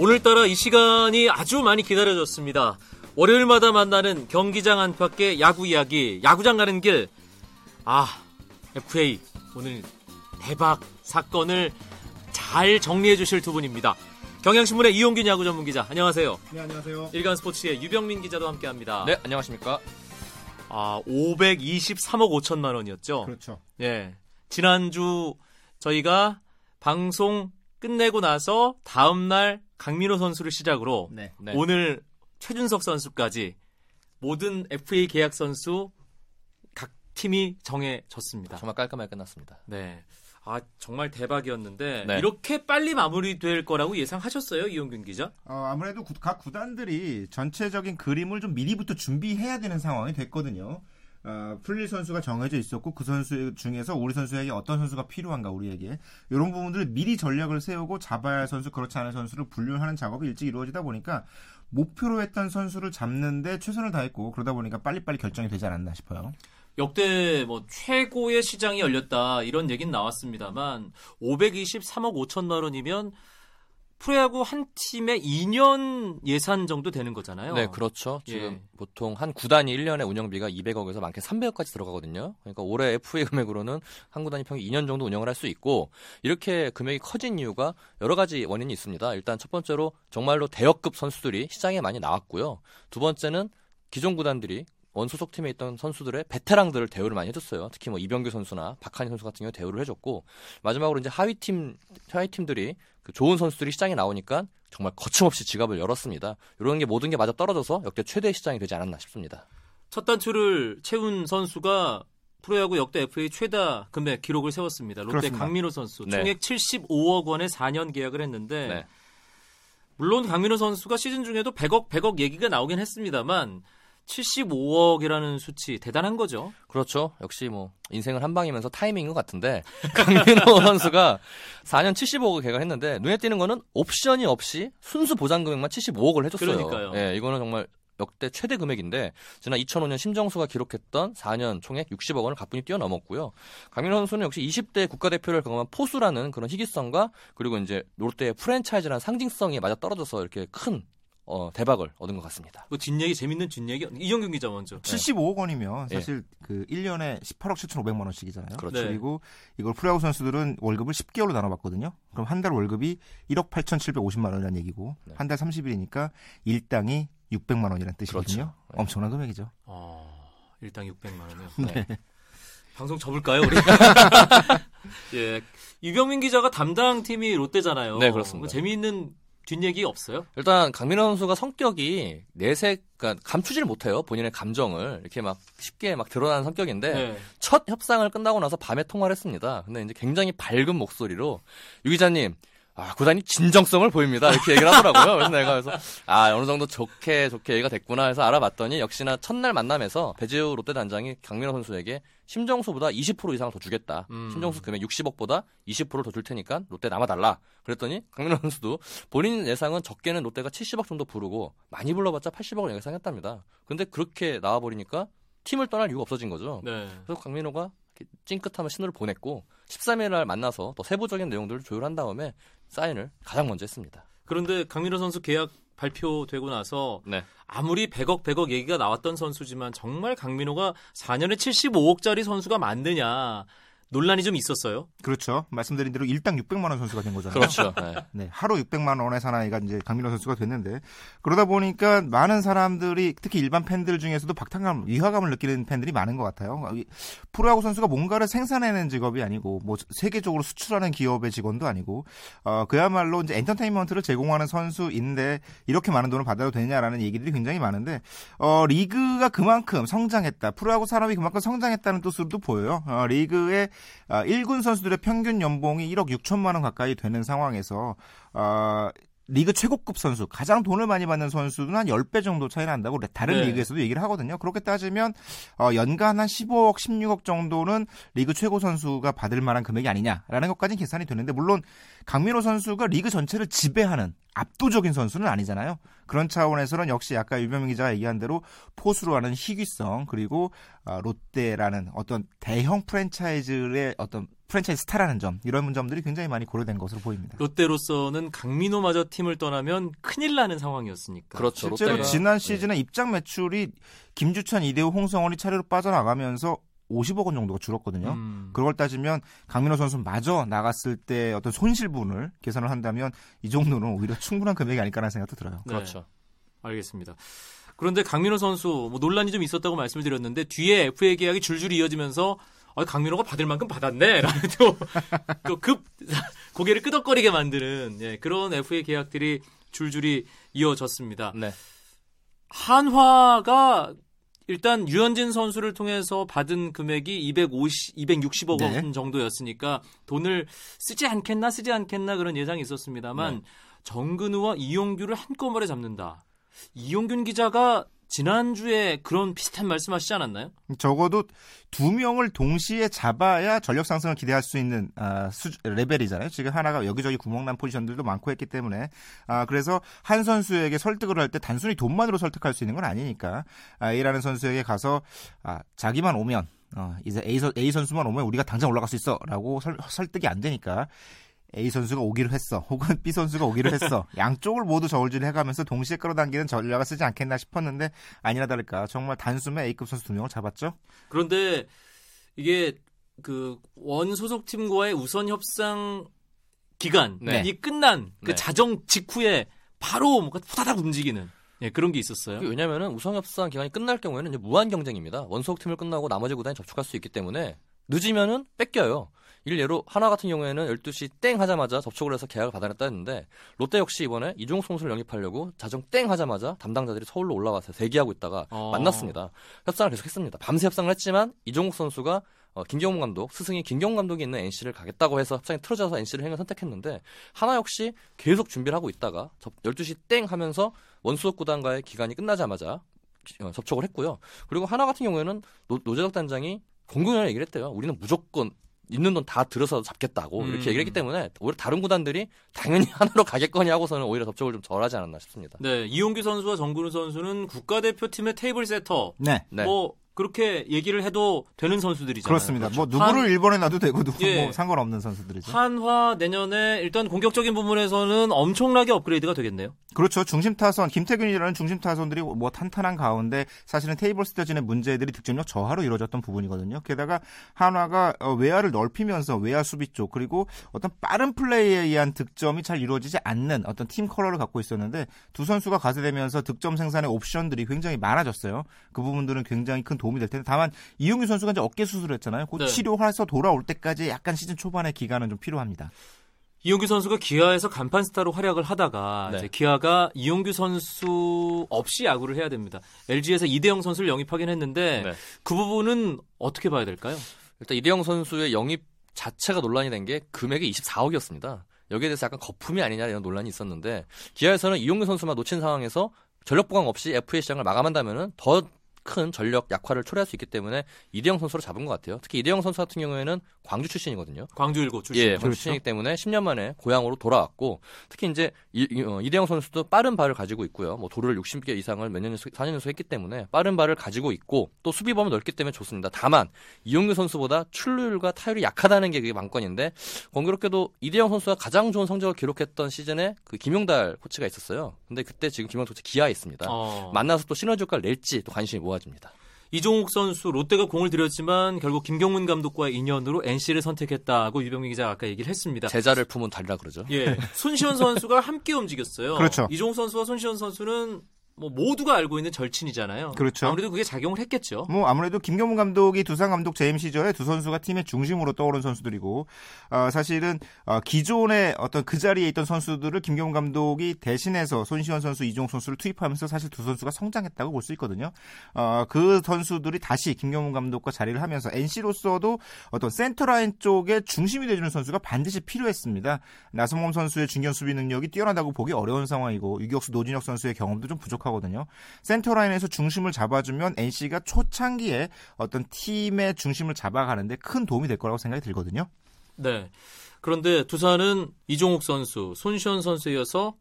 오늘따라 이 시간이 아주 많이 기다려졌습니다. 월요일마다 만나는 경기장 안팎의 야구 이야기, 야구장 가는 길. 아, FA 오늘 대박 사건을 잘 정리해 주실 두 분입니다. 경향신문의 이용균 야구 전문 기자, 안녕하세요. 네, 안녕하세요. 일간 스포츠의 유병민 기자도 함께 합니다. 네, 안녕하십니까. 아, 523억 5천만 원이었죠. 그렇죠. 예. 지난주 저희가 방송 끝내고 나서 다음 날 강민호 선수를 시작으로 네. 네. 오늘 최준석 선수까지 모든 FA 계약 선수 각 팀이 정해졌습니다. 정말 깔끔하게 끝났습니다. 네. 아, 정말 대박이었는데 네. 이렇게 빨리 마무리될 거라고 예상하셨어요, 이용균 기자? 어, 아무래도 구- 각 구단들이 전체적인 그림을 좀 미리부터 준비해야 되는 상황이 됐거든요. 어, 풀릴 선수가 정해져 있었고 그 선수 중에서 우리 선수에게 어떤 선수가 필요한가 우리에게 이런 부분들을 미리 전략을 세우고 잡아야 할 선수 그렇지 않은 선수를 분류하는 작업이 일찍 이루어지다 보니까 목표로 했던 선수를 잡는데 최선을 다했고 그러다 보니까 빨리빨리 결정이 되지 않았나 싶어요. 역대 뭐 최고의 시장이 열렸다 이런 얘기는 나왔습니다만 523억 5천만 원이면 프로야구 한 팀의 2년 예산 정도 되는 거잖아요. 네, 그렇죠. 지금 예. 보통 한 구단이 1년에 운영비가 200억에서 많게 300억까지 들어가거든요. 그러니까 올해 FA 금액으로는 한 구단이 평균 2년 정도 운영을 할 수 있고 이렇게 금액이 커진 이유가 여러 가지 원인이 있습니다. 일단 첫 번째로 정말로 대역급 선수들이 시장에 많이 나왔고요. 두 번째는 기존 구단들이 원 소속 팀에 있던 선수들의 베테랑들을 대우를 많이 해줬어요. 특히 뭐 이병규 선수나 박한희 선수 같은 경우 대우를 해줬고 마지막으로 이제 하위 팀 하위 팀들이 그 좋은 선수들이 시장에 나오니까 정말 거침없이 지갑을 열었습니다. 이런 게 모든 게 맞아 떨어져서 역대 최대 시장이 되지 않았나 싶습니다. 첫 단추를 채운 선수가 프로야구 역대 FA 최다 금액 기록을 세웠습니다. 롯데 그렇습니다. 강민호 선수 네. 총액 75억 원의 4년 계약을 했는데 네. 물론 강민호 선수가 시즌 중에도 100억 100억 얘기가 나오긴 했습니다만 75억이라는 수치 대단한 거죠. 그렇죠. 역시 뭐 인생은 한 방이면서 타이밍인 것 같은데 강민호 선수가 4년 75억을 계약했는데 눈에 띄는 거는 옵션이 없이 순수 보장 금액만 75억을 해줬어요. 그러니까요. 예, 이거는 정말 역대 최대 금액인데 지난 2005년 심정수가 기록했던 4년 총액 60억 원을 가뿐히 뛰어넘었고요. 강민호 선수는 역시 20대 국가대표를 경험한 포수라는 그런 희귀성과 그리고 이제 롯데의 프랜차이즈라는 상징성이 맞아 떨어져서 이렇게 큰 어, 대박을 얻은 것 같습니다. 그 뒷얘기 재밌는 뒷얘기 이정균 기자 먼저. 75억 원이면 예. 사실 그 1년에 18억 7,500만 원씩이잖아요. 그렇죠. 네. 그리고 이걸 프로야구 선수들은 월급을 10개월로 나눠봤거든요. 그럼 한 달 월급이 1억 8,750만 원이라는 얘기고 네. 한달 30일이니까 일당이 600만 원이라는 뜻이거든요. 그렇죠. 네. 엄청난 금액이죠. 어, 일당 600만 원이요. 네. 방송 접을까요, 우리? 예. 유병민 기자가 담당 팀이 롯데잖아요. 네, 그렇습니다. 뭐 재미있는 뒷얘기 없어요? 일단 강민호 선수가 성격이 내색, 그러니까 감추지를 못해요. 본인의 감정을 이렇게 막 쉽게 막 드러나는 성격인데 네. 첫 협상을 끝나고 나서 밤에 통화를 했습니다. 근데 이제 굉장히 밝은 목소리로 유 기자님. 아, 구단이 진정성을 보입니다. 이렇게 얘기를 하더라고요. 그래서 내가 그래서, 아, 어느 정도 좋게, 좋게 얘기가 됐구나 해서 알아봤더니, 역시나 첫날 만남에서 배재우 롯데 단장이 강민호 선수에게 심정수보다 20% 이상을 더 주겠다. 음. 심정수 금액 60억보다 20%를 더 줄 테니까 롯데 남아달라. 그랬더니 강민호 선수도 본인 예상은 적게는 롯데가 70억 정도 부르고, 많이 불러봤자 80억을 예상했답니다. 근데 그렇게 나와버리니까 팀을 떠날 이유가 없어진 거죠. 네. 그래서 강민호가 찡긋하면 신호를 보냈고 13일 날 만나서 더 세부적인 내용들을 조율한 다음에 사인을 가장 먼저 했습니다. 그런데 강민호 선수 계약 발표되고 나서 네. 아무리 100억 100억 얘기가 나왔던 선수지만 정말 강민호가 4년에 75억짜리 선수가 맞느냐 논란이 좀 있었어요. 그렇죠. 말씀드린 대로 일당 600만 원 선수가 된 거잖아요. 그렇죠. 네. 네, 하루 600만 원의 사나이가 이제 강민호 선수가 됐는데 그러다 보니까 많은 사람들이 특히 일반 팬들 중에서도 박탈감, 위화감을 느끼는 팬들이 많은 것 같아요. 이 프로야구 선수가 뭔가를 생산해내는 직업이 아니고 뭐 세계적으로 수출하는 기업의 직원도 아니고 어 그야말로 이제 엔터테인먼트를 제공하는 선수인데 이렇게 많은 돈을 받아도 되냐라는 얘기들이 굉장히 많은데 어 리그가 그만큼 성장했다. 프로야구 산업이 그만큼 성장했다는 뜻으로도 보여요. 어 리그의 아, 1군 선수들의 평균 연봉이 1억 6천만 원 가까이 되는 상황에서 어, 리그 최고급 선수, 가장 돈을 많이 받는 선수는 한 10배 정도 차이 난다고 다른 네. 리그에서도 얘기를 하거든요. 그렇게 따지면 어, 연간 한 15억, 16억 정도는 리그 최고 선수가 받을 만한 금액이 아니냐라는 것까지는 계산이 되는데 물론 강민호 선수가 리그 전체를 지배하는 압도적인 선수는 아니잖아요. 그런 차원에서는 역시 아까 유병민 기자가 얘기한 대로 포수로 하는 희귀성 그리고 아, 롯데라는 어떤 대형 프랜차이즈의 어떤 프랜차이즈 스타라는 점 이런 점들이 굉장히 많이 고려된 것으로 보입니다. 롯데로서는 강민호마저 팀을 떠나면 큰일 나는 상황이었으니까. 그렇죠. 실제로 롯데가- 지난 시즌에 입장 매출이 김주찬, 이대호, 홍성원이 차례로 빠져나가면서 50억 원 정도가 줄었거든요. 음. 그걸 따지면 강민호 선수마저 나갔을 때 어떤 손실분을 계산을 한다면 이 정도는 오히려 충분한 금액이 아닐까라는 생각도 들어요. 네. 그렇죠. 알겠습니다. 그런데 강민호 선수 뭐 논란이 좀 있었다고 말씀을 드렸는데 뒤에 FA 계약이 줄줄이 이어지면서 아, 강민호가 받을 만큼 받았네. 라는 또, 또급 고개를 끄덕거리게 만드는 예, 그런 FA 계약들이 줄줄이 이어졌습니다. 네. 한화가 일단 류현진 선수를 통해서 받은 금액이 250, 260억 네. 원 정도였으니까 돈을 쓰지 않겠나 쓰지 않겠나 그런 예상이 있었습니다만 네. 정근우와 이용규를 한꺼번에 잡는다. 이용균 기자가 지난주에 그런 비슷한 말씀하시지 않았나요? 적어도 두 명을 동시에 잡아야 전력 상승을 기대할 수 있는 아, 수, 레벨이잖아요. 지금 한화가 여기저기 구멍난 포지션들도 많고 했기 때문에 아, 그래서 한 선수에게 설득을 할 때 단순히 돈만으로 설득할 수 있는 건 아니니까 아, A라는 선수에게 가서 아, 자기만 오면 어, 이제 A, 선- A 선수만 오면 우리가 당장 올라갈 수 있어라고 설, 설득이 안 되니까 A 선수가 오기로 했어. 혹은 B 선수가 오기로 했어. 양쪽을 모두 저울질 해가면서 동시에 끌어당기는 전략을 쓰지 않겠나 싶었는데 아니나 다를까 정말 단숨에 A급 선수 두 명을 잡았죠. 그런데 이게 그 원 소속 팀과의 우선 협상 기간이 네. 끝난 그 네. 자정 직후에 바로 뭔가 후다닥 움직이는 예, 그런 게 있었어요. 왜냐면은 우승협상 기간이 끝날 경우에는 이제 무한 경쟁입니다. 원소속 팀을 끝나고 나머지 구단이 접촉할 수 있기 때문에 늦으면은 뺏겨요. 일례로 하나 같은 경우에는 12시 땡 하자마자 접촉을 해서 계약을 받아냈다 했는데 롯데 역시 이번에 이종욱 선수를 영입하려고 자정 땡 하자마자 담당자들이 서울로 올라와서 대기하고 있다가 어. 만났습니다. 협상을 계속했습니다. 밤새 협상을 했지만 이종욱 선수가 어, 김경문 감독, 스승이 김경문 감독이 있는 NC를 가겠다고 해서 협상이 틀어져서 NC를 행을 선택했는데 한화 역시 계속 준비를 하고 있다가 접- 12시 땡 하면서 원소속 구단과의 기간이 끝나자마자 어, 접촉을 했고요. 그리고 한화 같은 경우에는 노, 노재덕 단장이 공공연히 얘기를 했대요. 우리는 무조건 있는 돈 다 들어서 잡겠다고 음. 이렇게 얘기를 했기 때문에 오히려 다른 구단들이 당연히 한화로 가겠거니 하고서는 오히려 접촉을 좀 덜하지 않았나 싶습니다. 네, 이용규 선수와 정근우 선수는 국가대표팀의 테이블 세터 네. 네. 뭐 그렇게 얘기를 해도 되는 선수들이잖아요. 그렇습니다. 뭐 그렇죠. 누구를 1번에 놔도 되고 누구 예. 뭐 상관없는 선수들이죠. 한화 내년에 일단 공격적인 부분에서는 엄청나게 업그레이드가 되겠네요. 그렇죠. 중심 타선 김태균이라는 중심 타선들이 뭐 탄탄한 가운데 사실은 테이블 세터진의 문제들이 득점력 저하로 이루어졌던 부분이거든요. 게다가 한화가 어, 외야를 넓히면서 외야 수비 쪽 그리고 어떤 빠른 플레이에 의한 득점이 잘 이루어지지 않는 어떤 팀 컬러를 갖고 있었는데 두 선수가 가세되면서 득점 생산의 옵션들이 굉장히 많아졌어요. 그 부분들은 굉장히 큰 도움 이 될 텐데 다만 이용규 선수가 이제 어깨 수술을 했잖아요. 그 네. 치료해서 돌아올 때까지 약간 시즌 초반의 기간은 좀 필요합니다. 이용규 선수가 기아에서 간판 스타로 활약을 하다가 네. 이제 기아가 이용규 선수 없이 야구를 해야 됩니다. LG에서 이대영 선수를 영입하긴 했는데 네. 그 부분은 어떻게 봐야 될까요? 일단 이대영 선수의 영입 자체가 논란이 된 게 금액이 24억이었습니다. 여기에 대해서 약간 거품이 아니냐 이런 논란이 있었는데 기아에서는 이용규 선수만 놓친 상황에서 전력 보강 없이 FA 시장을 마감한다면은 더 큰 전력 약화를 초래할 수 있기 때문에 이대영 선수로 잡은 것 같아요. 특히 이대영 선수 같은 경우에는 광주 출신이거든요. 광주 일고 출신. 예, 광주 출신이기 때문에 10년 만에 고향으로 돌아왔고 특히 이제 이, 이- 어, 이대영 선수도 빠른 발을 가지고 있고요. 뭐 도루를 60개 이상을 몇 년 연속 4년 연속 했기 때문에 빠른 발을 가지고 있고 또 수비 범위 넓기 때문에 좋습니다. 다만 이용규 선수보다 출루율과 타율이 약하다는 게 그게 관건인데 공교롭게도 이대영 선수가 가장 좋은 성적을 기록했던 시즌에 그 김용달 코치가 있었어요. 근데 그때 지금 김용달 코치 기아에 있습니다. 어, 만나서 또 시너지 효과를 낼지 또 관심이 모아집니다. 이종욱 선수 롯데가 공을 들였지만 결국 김경문 감독과의 인연으로 NC를 선택했다고 유병민 기자가 아까 얘기를 했습니다. 제자를 품은 달이라 그러죠. 예, 손시현 선수가 함께 움직였어요. 그렇죠. 이종욱 선수와 손시현 선수는 뭐 모두가 알고 있는 절친이잖아요. 그렇죠. 아무래도 그게 작용을 했겠죠. 뭐 아무래도 김경문 감독이 두산 감독 재임 시절에 두 선수가 팀의 중심으로 떠오른 선수들이고 어, 사실은 어, 기존에 어떤 그 자리에 있던 선수들을 김경문 감독이 대신해서 손시현 선수, 이종욱 선수를 투입하면서 사실 두 선수가 성장했다고 볼 수 있거든요. 어, 그 선수들이 다시 김경문 감독과 자리를 하면서 NC로서도 어떤 센터라인 쪽에 중심이 되주는 선수가 반드시 필요했습니다. 나성범 선수의 중견 수비 능력이 뛰어나다고 보기 어려운 상황이고 유격수 노진혁 선수의 경험도 좀 부족하 거든요. 센터라인에서 중심을 잡아주면 NC가 초창기에 어떤 팀의 중심을 잡아가는데 큰 도움이 될 거라고 생각이 들거든요. 네. 그런데 두산은 이종욱 선수, 손시현 선수에 이어서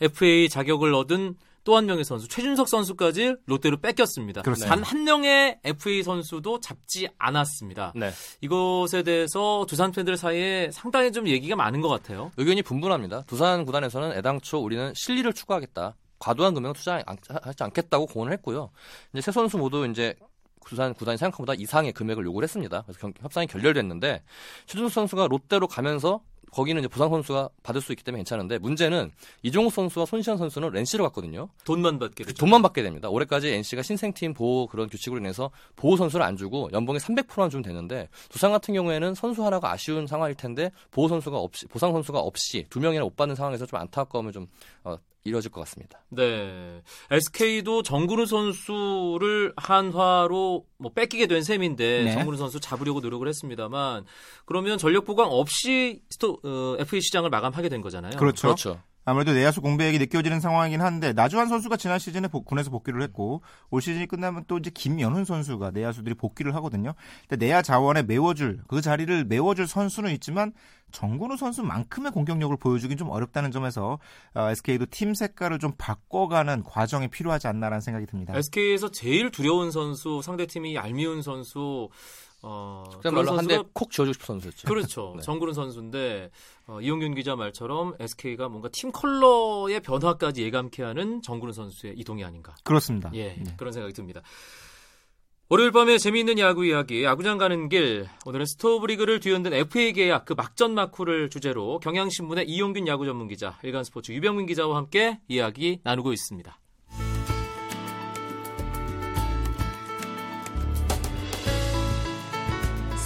FA 자격을 얻은 또 한 명의 선수 최준석 선수까지 롯데로 뺏겼습니다. 단 한 명의 FA 선수도 잡지 않았습니다. 네. 이것에 대해서 두산 팬들 사이에 상당히 좀 얘기가 많은 것 같아요. 의견이 분분합니다. 두산 구단에서는 애당초 우리는 실리를 추구하겠다. 과도한 금액을 투자하지 않겠다고 공언을 했고요. 이제 세 선수 모두 이제 두산 구단이 생각한 것보다 이상의 금액을 요구를 했습니다. 그래서 경- 협상이 결렬됐는데 최준석 선수가 롯데로 가면서 거기는 이제 부상 선수가 받을 수 있기 때문에 괜찮은데 문제는 이종욱 선수와 손시현 선수는 렌시로 갔거든요. 돈만 받게 되죠. 돈만 받게 됩니다. 올해까지 NC가 신생팀 보호 그런 규칙으로 인해서 보호 선수를 안 주고 연봉의 300%만 주면 되는데 두산 같은 경우에는 선수 하나가 아쉬운 상황일 텐데 보호 선수가 없이 보상 선수가 없이 두 명이나 못 받는 상황에서 좀 안타까움을 좀 어, 이뤄질 것 같습니다. 네. SK도 정근우 선수를 한화로 뭐 뺏기게 된 셈인데 네. 정근우 선수 잡으려고 노력을 했습니다만 그러면 전력 보강 없이 스토, 어, FA 시장을 마감하게 된 거잖아요. 그렇죠. 그렇죠. 아무래도 내야수 공백이 느껴지는 상황이긴 한데 나주환 선수가 지난 시즌에 복- 군에서 복귀를 했고 올 시즌이 끝나면 또 이제 김연훈 선수가 내야수들이 복귀를 하거든요. 근데 내야 자원에 메워줄 그 자리를 메워줄 선수는 있지만 정근우 선수만큼의 공격력을 보여주긴 좀 어렵다는 점에서 어, SK도 팀 색깔을 좀 바꿔가는 과정이 필요하지 않나라는 생각이 듭니다. SK에서 제일 두려운 선수, 상대팀이 얄미운 선수, 어, 그런 말로 한대 선수가 콕 지어주고 싶은 선수였죠. 그렇죠. 네. 정근우 선수인데 어, 이용균 기자 말처럼 SK가 뭔가 팀 컬러의 변화까지 예감케 하는 정근우 선수의 이동이 아닌가. 그렇습니다. 예, 네. 그런 생각이 듭니다. 월요일 밤에 재미있는 야구 이야기, 야구장 가는 길. 오늘은 스토브리그를 뒤흔든 FA 계약 그 막전 마쿠를 주제로 경향신문의 이용균 야구 전문 기자, 일간스포츠 유병민 기자와 함께 이야기 나누고 있습니다.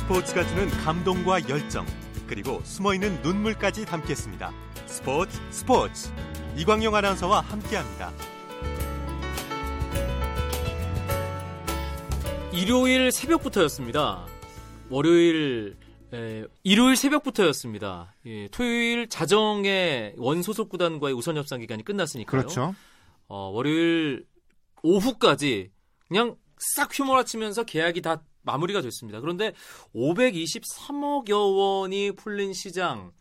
스포츠가 주는 감동과 열정 그리고 숨어있는 눈물까지 담겠습니다. 스포츠 스포츠 이광용 아나운서와 함께합니다. 일요일 새벽부터였습니다. 월요일 에, 일요일 새벽부터였습니다. 예, 토요일 자정에 원소속 구단과의 우선 협상 기간이 끝났으니까요. 그렇죠. 어, 월요일 오후까지 그냥 싹 휘몰아치면서 계약이 다 마무리가 됐습니다. 그런데 523억여 원이 풀린 시장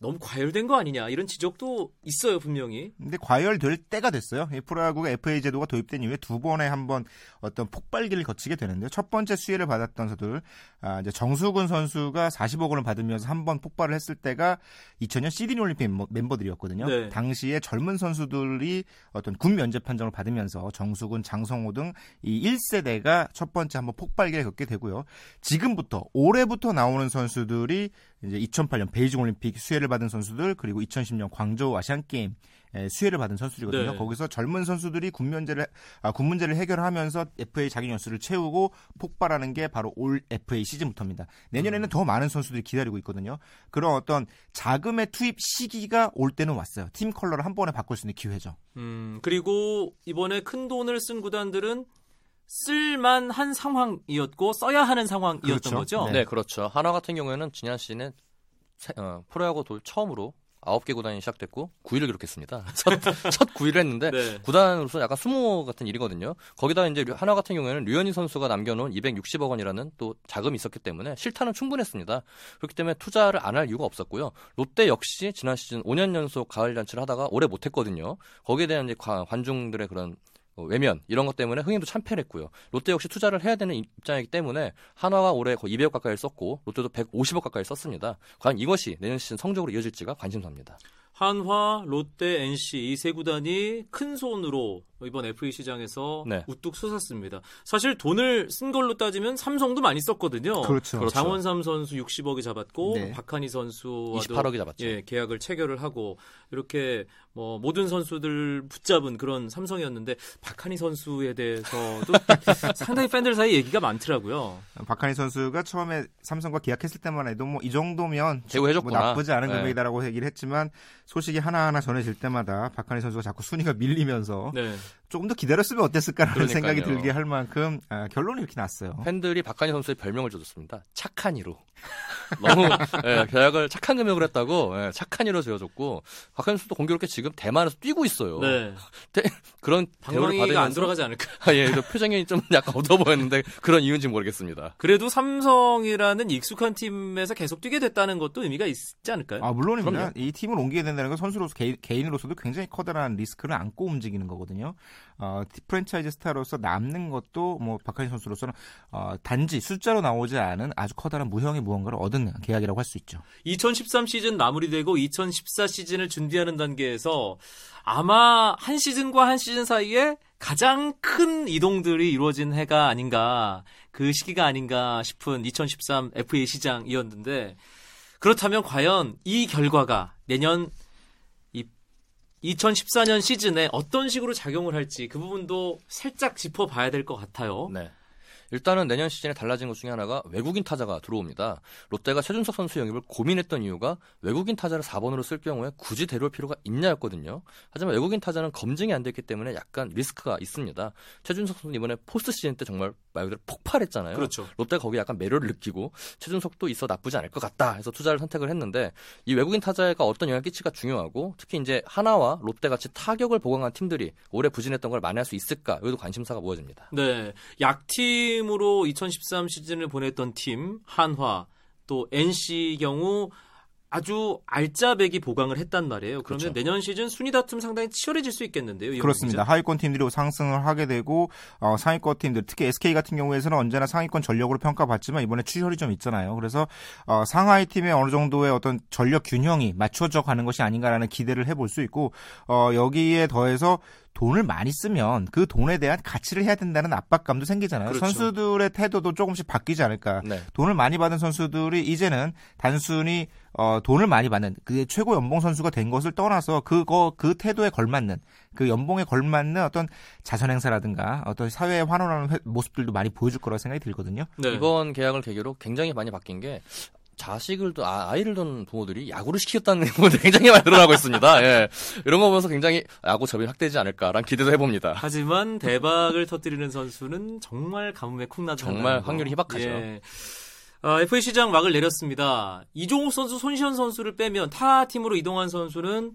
너무 과열된 거 아니냐 이런 지적도 있어요 분명히. 근데 과열될 때가 됐어요. 이 프로야구가 FA 제도가 도입된 이후에 두 번에 한 번 어떤 폭발기를 거치게 되는데요. 첫 번째 수혜를 받았던 선수들, 아, 이제 정수근 선수가 40억 원을 받으면서 한 번 폭발을 했을 때가 2000년 시드니 올림픽 멤버- 멤버들이었거든요. 네. 당시에 젊은 선수들이 어떤 군 면제 판정을 받으면서 정수근, 장성호 등 이 1세대가 첫 번째 한번 폭발기를 겪게 되고요. 지금부터 올해부터 나오는 선수들이 이제 2008년 베이징 올림픽 수혜를 받은 선수들 그리고 2010년 광저우 아시안 게임 에, 수혜를 받은 선수들이거든요. 네. 거기서 젊은 선수들이 군 문제를 아, 군 문제를 해결하면서 FA 자기 연수를 채우고 폭발하는 게 바로 올 FA 시즌부터입니다. 내년에는 음. 더 많은 선수들이 기다리고 있거든요. 그런 어떤 자금의 투입 시기가 올 때는 왔어요. 팀 컬러를 한 번에 바꿀 수 있는 기회죠. 음 그리고 이번에 큰 돈을 쓴 구단들은 쓸만한 상황이었고 써야 하는 상황이었던 그렇죠. 거죠. 네. 네, 그렇죠. 한화 같은 경우에는 지난 시즌에 세- 어, 프로야구 돌 처음으로 9개 구단이 시작됐고 9위를 기록했습니다. 첫, 첫 9위를 했는데 네. 구단으로서 약간 수모 같은 일이거든요. 거기다 이제 류- 한화 같은 경우에는 류현희 선수가 남겨놓은 260억 원이라는 또 자금이 있었기 때문에 실타는 충분했습니다. 그렇기 때문에 투자를 안 할 이유가 없었고요. 롯데 역시 지난 시즌 5년 연속 가을 잔치를 하다가 올해 못했거든요. 거기에 대한 이제 관- 관중들의 그런 어, 외면 이런 것 때문에 흥행도 참패를 했고요. 롯데 역시 투자를 해야 되는 입장이기 때문에 한화가 올해 거의 200억 가까이 썼고 롯데도 150억 가까이 썼습니다. 과연 이것이 내년 시즌 성적으로 이어질지가 관심사입니다. 한화, 롯데, NC 이 세 구단이 큰 손으로 이번 FA 시장에서 네. 우뚝 솟았습니다. 사실 돈을 쓴 걸로 따지면 삼성도 많이 썼거든요. 그렇죠. 그렇죠. 장원삼 선수 60억이 잡았고 네. 박한희 선수와도 28억이 잡았죠. 예, 계약을 체결을 하고 이렇게 뭐 모든 선수들 붙잡은 그런 삼성이었는데 박한희 선수에 대해서도 상당히 팬들 사이 얘기가 많더라고요. 박한희 선수가 처음에 삼성과 계약했을 때만 해도 뭐 이 정도면. 뭐 나쁘지 않은 네. 금액이다라고 얘기를 했지만 소식이 하나하나 전해질 때마다 박한희 선수가 자꾸 순위가 밀리면서 네. 조금 더 기다렸으면 어땠을까라는 그러니까요. 생각이 들게 할 만큼 아, 결론이 이렇게 났어요. 팬들이 박한희 선수의 별명을 줘줬습니다. 착한이로. 너무 예, 계약을 착한 금액으로 했다고 예, 착한이로 지어줬고 박한희 선수도 공교롭게 지금 대만에서 뛰고 있어요. 네. 그런 대우를 방망이가 안 들어가지 않을까. 아, 예, 저 표정이 좀 약간 어두워 보였는데 그런 이유인지 모르겠습니다. 그래도 삼성이라는 익숙한 팀에서 계속 뛰게 됐다는 것도 의미가 있지 않을까요? 아, 물론입니다. 그럼요. 이 팀을 옮기게 된다는 건 선수로서 개인, 개인으로서도 굉장히 커다란 리스크를 안고 움직이는 거거든요. 어, 티- 프랜차이즈 스타로서 남는 것도 뭐 박한희 선수로서는 어, 단지 숫자로 나오지 않은 아주 커다란 무형의 무언가를 얻은 계약이라고 할 수 있죠. 2013 시즌 마무리되고 2014 시즌을 준비하는 단계에서 아마 한 시즌과 한 시즌 사이에 가장 큰 이동들이 이루어진 해가 아닌가 그 시기가 아닌가 싶은 2013 FA 시장이었는데 그렇다면 과연 이 결과가 내년 이 2014년 시즌에 어떤 식으로 작용을 할지 그 부분도 살짝 짚어봐야 될 것 같아요. 네. 일단은 내년 시즌에 달라진 것 중에 하나가 외국인 타자가 들어옵니다. 롯데가 최준석 선수 영입을 고민했던 이유가 외국인 타자를 4번으로 쓸 경우에 굳이 데려올 필요가 있냐였거든요. 하지만 외국인 타자는 검증이 안 됐기 때문에 약간 리스크가 있습니다. 최준석 선수는 이번에 포스트 시즌 때 정말 말 그대로 폭발했잖아요. 그렇죠. 롯데가 거기에 약간 매료를 느끼고 최준석도 있어 나쁘지 않을 것 같다 해서 투자를 선택을 했는데 이 외국인 타자가 어떤 영향을 끼치냐가 중요하고 특히 이제 한화와 롯데 같이 타격을 보강한 팀들이 올해 부진했던 걸 만회할 수 있을까 여기도 관심사가 모아집니다. 네. 약팀으로 2013 시즌을 보냈던 팀, 한화, 또 NC 경우 아주 알짜배기 보강을 했단 말이에요. 그러면 그렇죠. 내년 시즌 순위 다툼 상당히 치열해질 수 있겠는데요. 그렇습니다. 시즌? 하위권 팀들이 상승을 하게 되고 어, 상위권 팀들 특히 SK 같은 경우에는 언제나 상위권 전력으로 평가받지만 이번에 추혈이 좀 있잖아요. 그래서 어, 상하이 팀의 어느 정도의 어떤 전력 균형이 맞춰져 가는 것이 아닌가라는 기대를 해볼 수 있고 어, 여기에 더해서 돈을 많이 쓰면 그 돈에 대한 가치를 해야 된다는 압박감도 생기잖아요. 그렇죠. 선수들의 태도도 조금씩 바뀌지 않을까. 네. 돈을 많이 받은 선수들이 이제는 단순히 어, 돈을 많이 받는 그 최고 연봉 선수가 된 것을 떠나서 그거 그 태도에 걸맞는 그 연봉에 걸맞는 어떤 자선 행사라든가 어떤 사회에 환원하는 회- 모습들도 많이 보여줄 거라고 생각이 들거든요. 네. 이번 계약을 계기로 굉장히 많이 바뀐 게 자식을 둔 아, 아이를 둔 부모들이 야구를 시켰다는 부분들이 굉장히 많이 늘어나고 있습니다. 예. 이런 거 보면서 굉장히 야구 접이 확대되지 않을까라는 기대도 해봅니다. 하지만 대박을 터뜨리는 선수는 정말 가뭄에 콩나듯 정말. 확률이 희박하죠. 예. 아, FA 시장 막을 내렸습니다. 이종욱 선수, 손시현 선수를 빼면 타 팀으로 이동한 선수는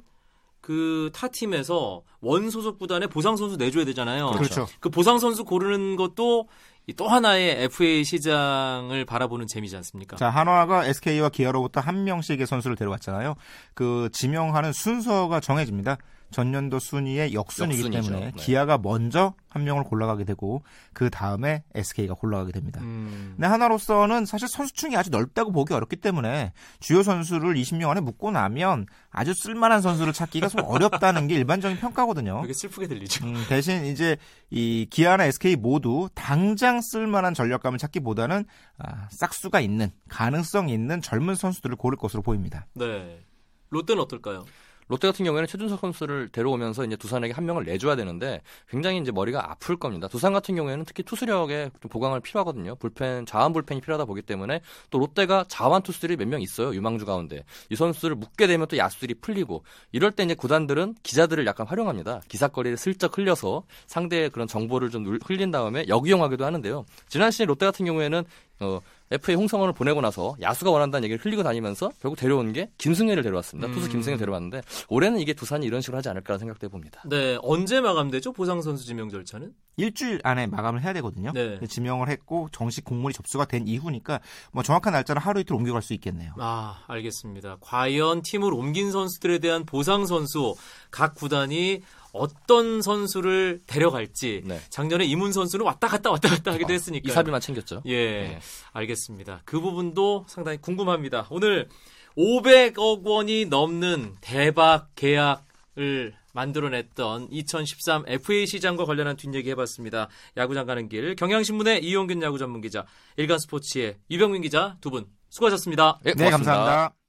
그 타 팀에서 원 소속 구단에 보상 선수 내줘야 되잖아요. 그렇죠. 그 보상 선수 고르는 것도 이또 하나의 FA 시장을 바라보는 재미지 않습니까? 자, 한화가 SK와 기아로부터 한 명씩의 선수를 데려왔잖아요. 그 지명하는 순서가 정해집니다. 전년도 순위의 역순이기. 때문에 네. 기아가 먼저 한 명을 골라가게 되고 그 다음에 SK가 골라가게 됩니다. 음, 근데 하나로서는 사실 선수층이 아주 넓다고 보기 어렵기 때문에 주요 선수를 20명 안에 묶고 나면 아주 쓸만한 선수를 찾기가 좀 어렵다는 게 일반적인 평가거든요. 되게 슬프게 들리죠. 음, 대신 이제 이 기아나 SK 모두 당장 쓸만한 전력감을 찾기보다는 아, 싹수가 있는 가능성 있는 젊은 선수들을 고를 것으로 보입니다. 네. 롯데는 어떨까요? 롯데 같은 경우에는 최준석 선수를 데려오면서 이제 두산에게 한 명을 내줘야 되는데 굉장히 이제 머리가 아플 겁니다. 두산 같은 경우에는 특히 투수력에 좀 보강을 필요하거든요. 불펜 자완 불펜이 필요하다 보기 때문에 또 롯데가 자완 투수들이 몇 명 있어요. 유망주 가운데 이 선수를 묶게 되면 또 야수들이 풀리고 이럴 때 이제 구단들은 기자들을 약간 활용합니다. 기사거리를 슬쩍 흘려서 상대의 그런 정보를 좀 눌- 흘린 다음에 역이용하기도 하는데요. 지난 시즌 롯데 같은 경우에는 어, FA 홍성원을 보내고 나서 야수가 원한다는 얘기를 흘리고 다니면서 결국 데려온 게 김승혜를 데려왔습니다. 투수 음. 김승혜 데려왔는데 올해는 이게 두산이 이런 식으로 하지 않을까라는 생각도 해봅니다. 네. 언제 마감되죠? 보상 선수 지명 절차는? 일주일 안에 마감을 해야 되거든요. 네. 지명을 했고 정식 공문이 접수가 된 이후니까 뭐 정확한 날짜는 하루 이틀 옮겨갈 수 있겠네요. 아, 알겠습니다. 과연 팀을 옮긴 선수들에 대한 보상 선수 각 구단이 어떤 선수를 데려갈지 네. 작년에 이문 선수는 왔다 갔다 왔다 갔다 하기도 어, 했으니까 이사비만 챙겼죠. 예, 네. 알겠습니다. 그 부분도 상당히 궁금합니다. 오늘 500억 원이 넘는 대박 계약을 만들어냈던 2013 FA 시장과 관련한 뒷얘기 해봤습니다. 야구장 가는 길 경향신문의 이용균 야구 전문 기자, 일간스포츠의 유병민 기자 두 분 수고하셨습니다. 예, 네, 고맙습니다. 감사합니다.